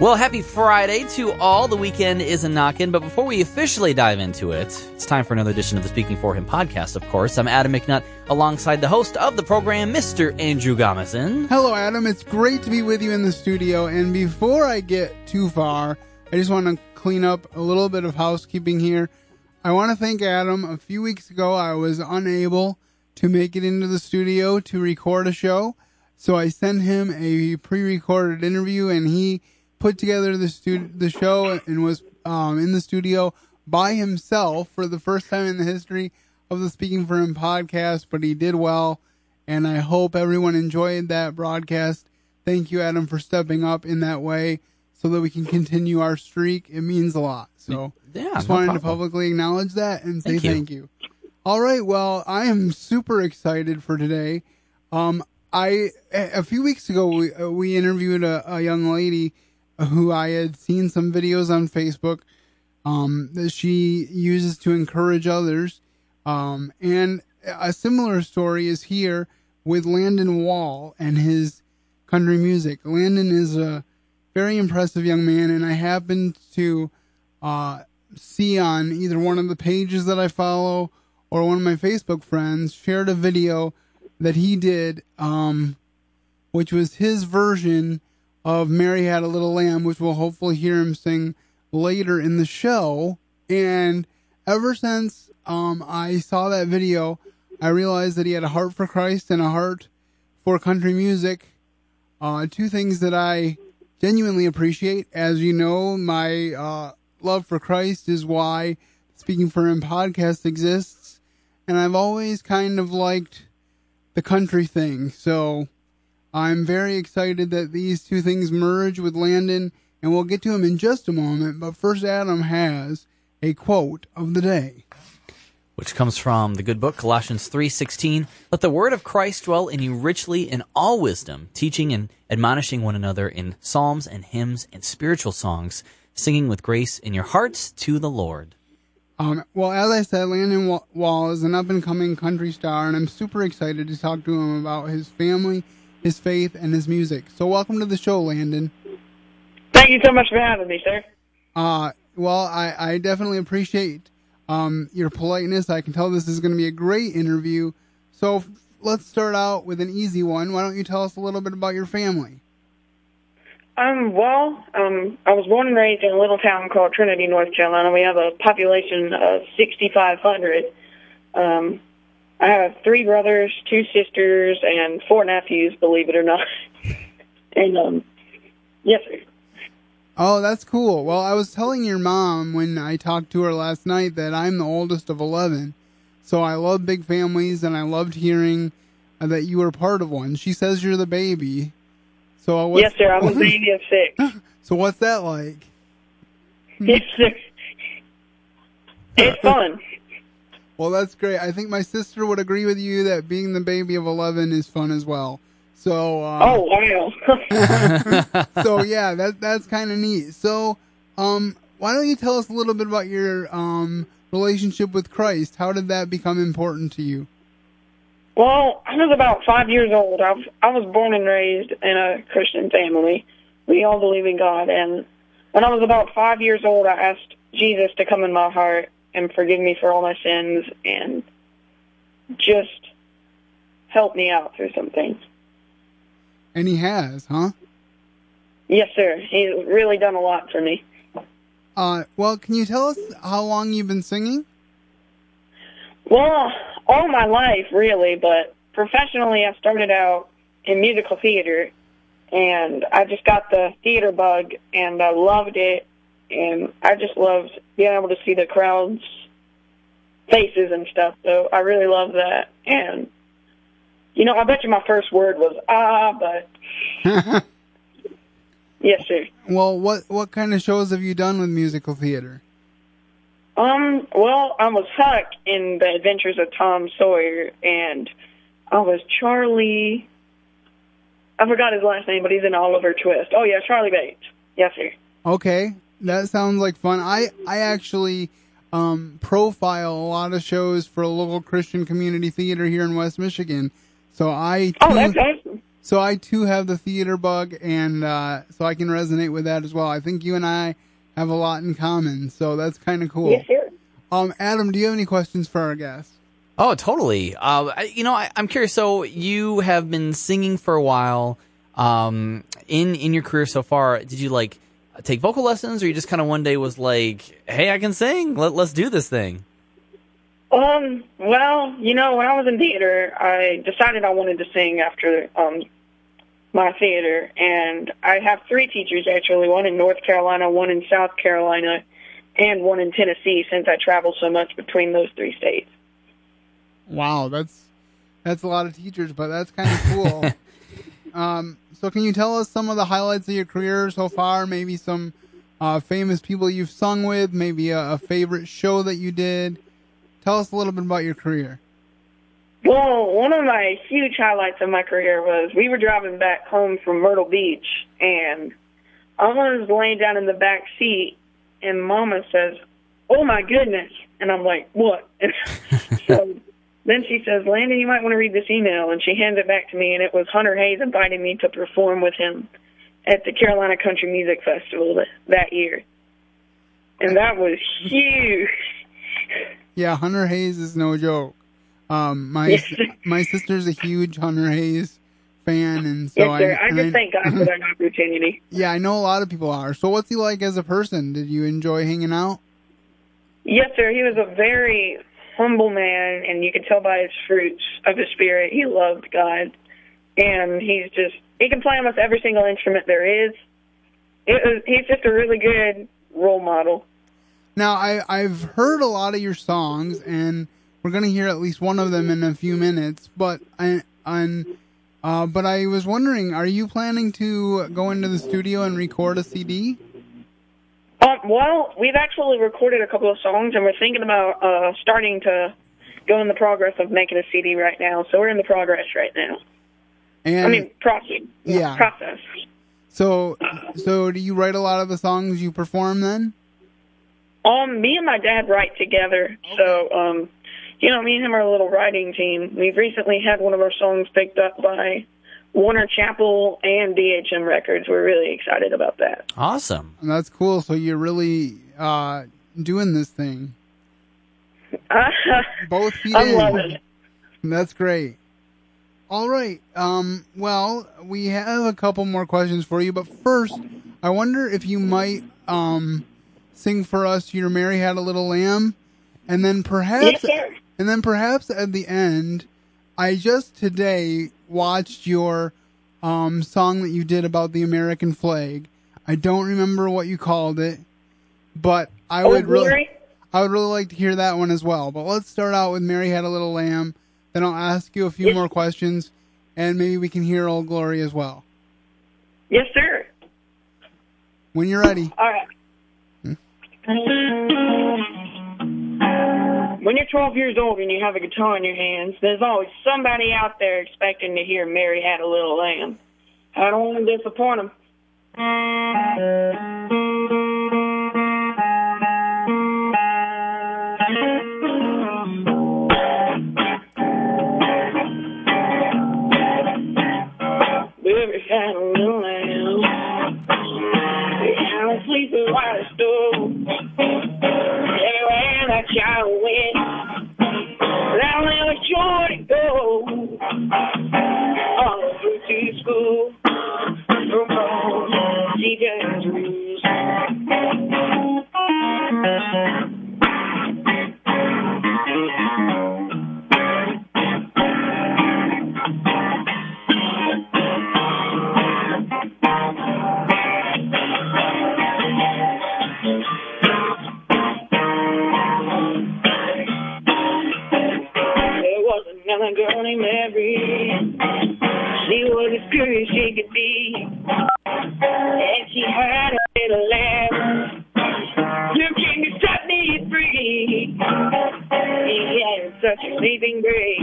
Well, happy Friday to all. The weekend is a knock in, but before we officially dive into it, it's time for another edition of the Speaking for Him podcast, of course. I'm Adam McNutt alongside the host of the program, Mr. Andrew Gomison. Hello, Adam. It's great to be with you in the studio. And before I get too far, I just want to clean up a little bit of housekeeping here. I want to thank Adam. A few weeks ago, I was unable to make it into the studio to record a show. So I sent him a pre recorded interview and he put together the stu- the show and was um, in the studio by himself for the first time in the history of the Speaking for Him podcast, but he did well, and I hope everyone enjoyed that broadcast. Thank you, Adam, for stepping up in that way so that we can continue our streak. It means a lot. So Yeah, just no wanted to publicly acknowledge that and say Thank you. thank you. All right, well, I am super excited for today. Um, I a few weeks ago we uh, we interviewed a, a young lady who I had seen some videos on Facebook um, that she uses to encourage others. Um, and a similar story is here with Landon Wall and his country music. Landon is a very impressive young man, and I happened to uh, see on either one of the pages that I follow or one of my Facebook friends shared a video that he did, um, which was his version of Mary Had a Little Lamb, which we'll hopefully hear him sing later in the show. And ever since um, I saw that video, I realized that he had a heart for Christ and a heart for country music. Uh, two things that I genuinely appreciate. As you know, my uh, love for Christ is why Speaking for Him podcast exists. And I've always kind of liked the country thing. So I'm very excited that these two things merge with Landon, and we'll get to him in just a moment. But first, Adam has a quote of the day. which comes from the good book Colossians 3:16 let the word of Christ dwell in you richly in all wisdom teaching and admonishing one another in psalms and hymns and spiritual songs singing with grace in your hearts to the Lord Um, well, as I said, Landon Wall is an up and coming country star, and I'm super excited to talk to him about his family, his faith, and his music. So, welcome to the show, Landon. Thank you so much for having me, sir. Uh, well, I, I definitely appreciate um, your politeness. I can tell this is going to be a great interview. So, f- let's start out with an easy one. Why don't you tell us a little bit about your family? Um, well, um, I was born and raised in a little town called Trinity, North Carolina. We have a population of 6,500. Um, I have three brothers, two sisters, and four nephews, believe it or not. and, um, yes, sir. Oh, that's cool. Well, I was telling your mom when I talked to her last night that I'm the oldest of 11. So I love big families and I loved hearing that you were part of one. She says you're the baby. So uh, Yes, sir. I'm a baby of six. So what's that like? yes, sir. It's fun. Well, that's great. I think my sister would agree with you that being the baby of 11 is fun as well. So, uh, Oh, wow. so yeah, that that's kind of neat. So, um, why don't you tell us a little bit about your um relationship with Christ? How did that become important to you? Well, I was about five years old. I was, I was born and raised in a Christian family. We all believe in God. And when I was about five years old, I asked Jesus to come in my heart and forgive me for all my sins and just help me out through some things. And he has, huh? Yes, sir. He's really done a lot for me. Uh, well, can you tell us how long you've been singing? Well, all my life, really, but professionally, I started out in musical theater, and I just got the theater bug, and I loved it, and I just loved being able to see the crowd's faces and stuff. So I really love that, and you know, I bet you my first word was ah, but yes, sir. Well, what what kind of shows have you done with musical theater? Um, well, I was Huck in The Adventures of Tom Sawyer, and I was Charlie. I forgot his last name, but he's in Oliver Twist. Oh yeah, Charlie Bates. Yes, sir. Okay, that sounds like fun. I I actually um, profile a lot of shows for a local Christian community theater here in West Michigan. So I Oh, too- that's awesome. So I too have the theater bug, and uh, so I can resonate with that as well. I think you and I have a lot in common, so that's kind of cool. Yes, sir. Um, Adam, do you have any questions for our guest? Oh, totally. Uh, I- you know, I, I'm curious. So you have been singing for a while. Um, in in your career so far, did you like take vocal lessons, or you just kind of one day was like, "Hey, I can sing. Let, let's do this thing." Um, well, you know, when I was in theater, I decided I wanted to sing after um my theater, and I have three teachers actually, one in North Carolina, one in South Carolina, and one in Tennessee since I travel so much between those three states. Wow, that's that's a lot of teachers, but that's kind of cool. um, so can you tell us some of the highlights of your career so far? Maybe some uh, famous people you've sung with, maybe a, a favorite show that you did. Tell us a little bit about your career. Well, one of my huge highlights of my career was we were driving back home from Myrtle Beach, and I was laying down in the back seat, and Mama says, "Oh my goodness!" And I'm like, "What?" so then she says, "Landon, you might want to read this email," and she hands it back to me, and it was Hunter Hayes inviting me to perform with him at the Carolina Country Music Festival that, that year, and that was huge. Yeah, Hunter Hayes is no joke. Um, my Yes. my sister's a huge Hunter Hayes fan, and so yes, sir. I, and just thank God for that opportunity. Yeah, I know a lot of people are. So, what's he like as a person? Did you enjoy hanging out? Yes, sir. He was a very humble man, and you could tell by his fruits of his spirit. He loved God, and he's just he can play almost every single instrument there is. It was, he's just a really good role model. Now, I I've heard a lot of your songs, and we're gonna hear at least one of them in a few minutes. But I on, uh, but I was wondering, are you planning to go into the studio and record a CD? Um, well, we've actually recorded a couple of songs, and we're thinking about uh, starting to go in the progress of making a CD right now. So we're in the progress right now. And I mean, process. Yeah. Process. so so do you write a lot of the songs you perform then? Um, me and my dad write together, so um, you know, me and him are a little writing team. We've recently had one of our songs picked up by Warner Chappell and DHM Records. We're really excited about that. Awesome. And that's cool. So you're really uh, doing this thing. Both feet I'm in. loving it. That's great. All right. Um, well, we have a couple more questions for you, but first, I wonder if you might um, sing for us your "Mary Had a Little Lamb," and then perhaps, Yes, and then perhaps at the end, I just today watched your um, song that you did about the American flag. I don't remember what you called it, but I Oh, would really. I would really like to hear that one as well. But let's start out with Mary Had a Little Lamb. Then I'll ask you a few Yes. more questions, and maybe we can hear Old Glory as well. Yes, sir. When you're ready. All right. When you're 12 years old and you have a guitar in your hands, there's always somebody out there expecting to hear Mary Had a Little Lamb. I don't want to disappoint them. Mary had a little lamb. Was sleeping while it stood. Everywhere that child Mm-hmm. As she could be. And she had a little lamb. You can set me free. He had such a sleeping grace.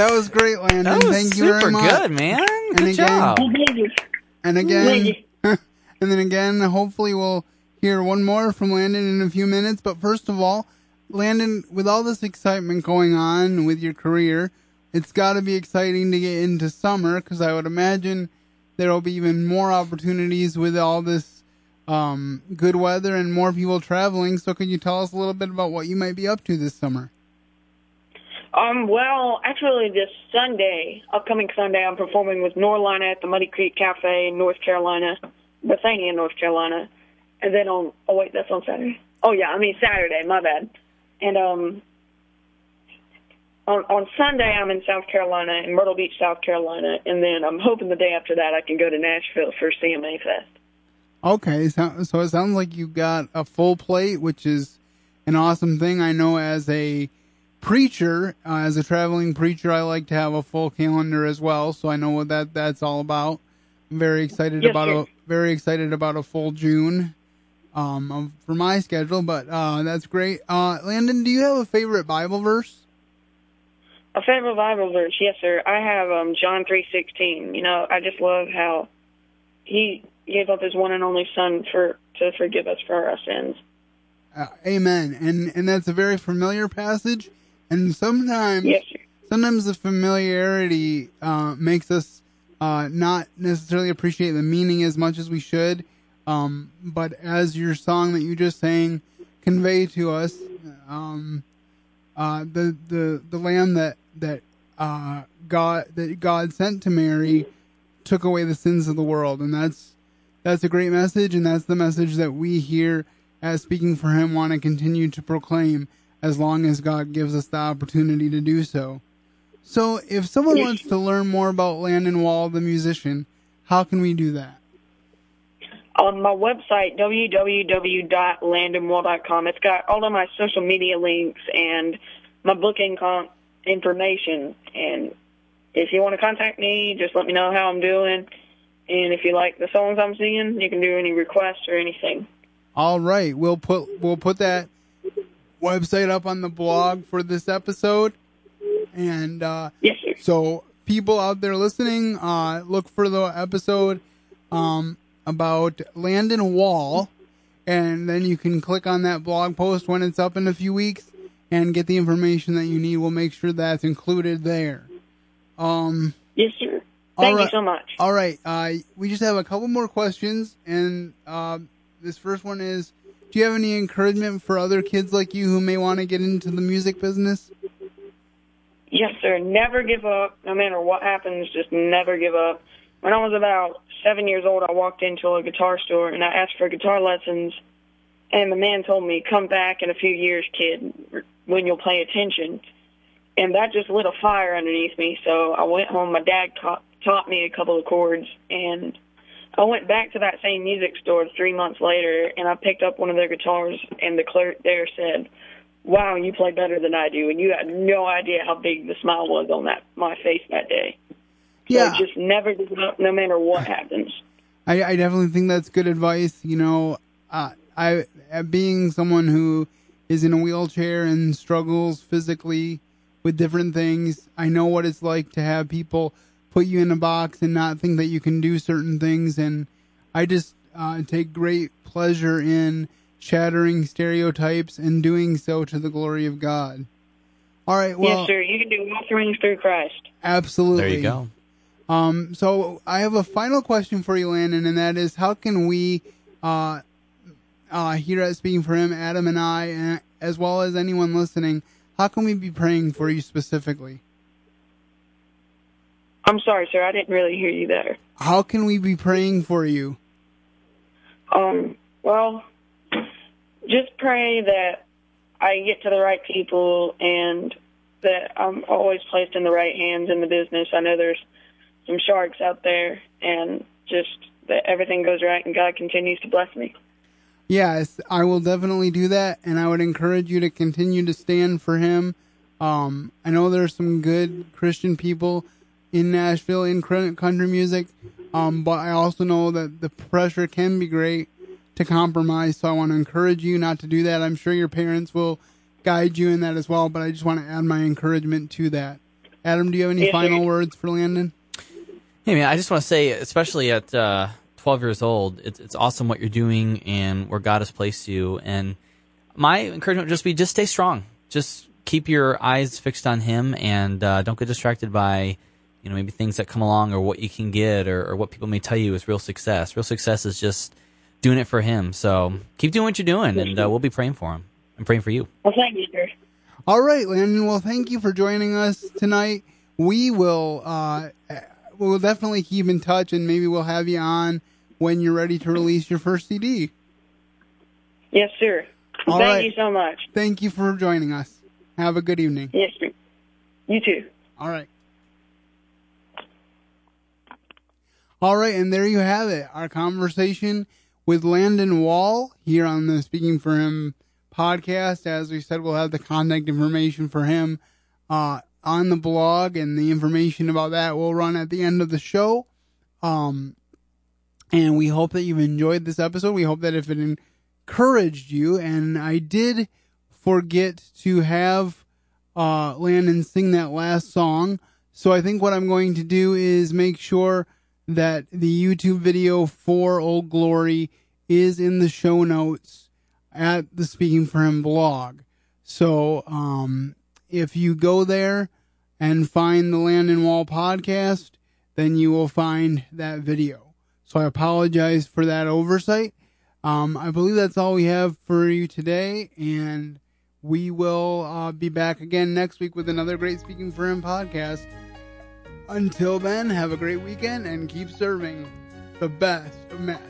That was great, Landon. That was Thank you super very much. good, man. Good again- job. And again, and then again, hopefully we'll hear one more from Landon in a few minutes. But first of all, Landon, with all this excitement going on with your career, it's got to be exciting to get into summer because I would imagine there will be even more opportunities with all this um, good weather and more people traveling. So, could you tell us a little bit about what you might be up to this summer? Um, well, actually, this Sunday, upcoming Sunday, I'm performing with Norlina at the Muddy Creek Cafe in North Carolina, Bethania, North Carolina. And then on, oh wait, that's on Saturday. Oh yeah, I mean Saturday, my bad. And, um, on, on Sunday, I'm in South Carolina, in Myrtle Beach, South Carolina. And then I'm hoping the day after that I can go to Nashville for CMA Fest. Okay, so, so it sounds like you've got a full plate, which is an awesome thing. I know as a preacher, uh, as a traveling preacher, I like to have a full calendar as well. So I know what that that's all about. I'm very excited Yes, about sir. a very excited about a full June um for my schedule. But uh, that's great. Uh, Landon, do you have a favorite Bible verse? A favorite Bible verse, yes, sir. I have um John three sixteen. You know, I just love how he gave up his one and only son for to forgive us for our sins. Uh, amen. And and that's a very familiar passage. And sometimes Yes, sometimes the familiarity uh, makes us uh, not necessarily appreciate the meaning as much as we should. Um, but as your song that you just sang convey to us, um, uh, the the the lamb that that uh, God that God sent to Mary took away the sins of the world, and that's that's a great message, and that's the message that we here as speaking for Him want to continue to proclaim as long as God gives us the opportunity to do so. So, if someone wants to learn more about Landon Wall, the musician, how can we do that? On my website, www.landonwall.com, it's got all of my social media links and my booking con- information. And if you want to contact me, just let me know how I'm doing. And if you like the songs I'm singing, you can do any requests or anything. All right, we'll put we'll put that website up on the blog for this episode, and uh, Yes, sir. so people out there listening, uh, look for the episode um, about Landon Wall, and then you can click on that blog post when it's up in a few weeks and get the information that you need. We'll make sure that's included there. Um, Yes, sir. Thank you so much. all right, uh, we just have a couple more questions, and uh, this first one is: Do you have any encouragement for other kids like you who may want to get into the music business? Yes, sir. Never give up. No matter what happens, just never give up. When I was about seven years old, I walked into a guitar store and I asked for guitar lessons. And the man told me, come back in a few years, kid, when you'll pay attention. And that just lit a fire underneath me. So I went home. My dad taught, taught me a couple of chords. And I went back to that same music store three months later and I picked up one of their guitars. And the clerk there said, wow, you play better than I do, and you had no idea how big the smile was on that my face that day. So Yeah. just never give up, no matter what happens. I, I definitely think that's good advice. You know, uh, I uh, being someone who is in a wheelchair and struggles physically with different things, I know what it's like to have people put you in a box and not think that you can do certain things. And I just uh, take great pleasure in shattering stereotypes and doing so to the glory of God. All right, well, yes, sir. You can do all things through Christ. absolutely. There you go. Um, so I have a final question for you, Landon, and that is, how can we, uh, uh, here at Speaking for Him, Adam and I, and as well as anyone listening, how can we be praying for you specifically? I'm sorry, sir. I didn't really hear you there. How can we be praying for you? Um, well, just pray that I get to the right people and that I'm always placed in the right hands in the business. I know there's some sharks out there, and just that everything goes right and God continues to bless me. Yes, I will definitely do that, and I would encourage you to continue to stand for him. Um, I know there's some good Christian people in Nashville in country music, um, but I also know that the pressure can be great to compromise. So I want to encourage you not to do that. I'm sure your parents will guide you in that as well. But I just want to add my encouragement to that. Adam, do you have any Yes, final words for Landon? Hey man, I just want to say, especially at uh, 12 years old, it's, it's awesome what you're doing and where God has placed you. And my encouragement would just be just stay strong. Just keep your eyes fixed on Him and uh, don't get distracted by, you know, maybe things that come along or what you can get or, or what people may tell you is real success. Real success is just doing it for Him. So keep doing what you're doing, and uh, we'll be praying for Him. I'm praying for you. Well, thank you, sir. All right, Landon. Well, thank you for joining us tonight. We will uh, we'll definitely keep in touch, and maybe we'll have you on when you're ready to release your first CD. Yes, sir. All thank right. you so much. Thank you for joining us. Have a good evening. Yes, sir. You too. All right. All right, and there you have it. Our conversation with Landon Wall here on the Speaking for Him podcast. As we said, we'll have the contact information for him uh, on the blog, and the information about that will run at the end of the show. Um, and we hope that you've enjoyed this episode. We hope that if it encouraged you, and I did forget to have uh, Landon sing that last song. So I think what I'm going to do is make sure that the YouTube video for Old Glory is in the show notes at the Speaking for Him blog. So um, if you go there and find the Landon Wall podcast, then you will find that video. So I apologize for that oversight. Um, I believe that's all we have for you today, and we will uh, be back again next week with another great Speaking for Him podcast. Until then, have a great weekend and keep serving the best of masters.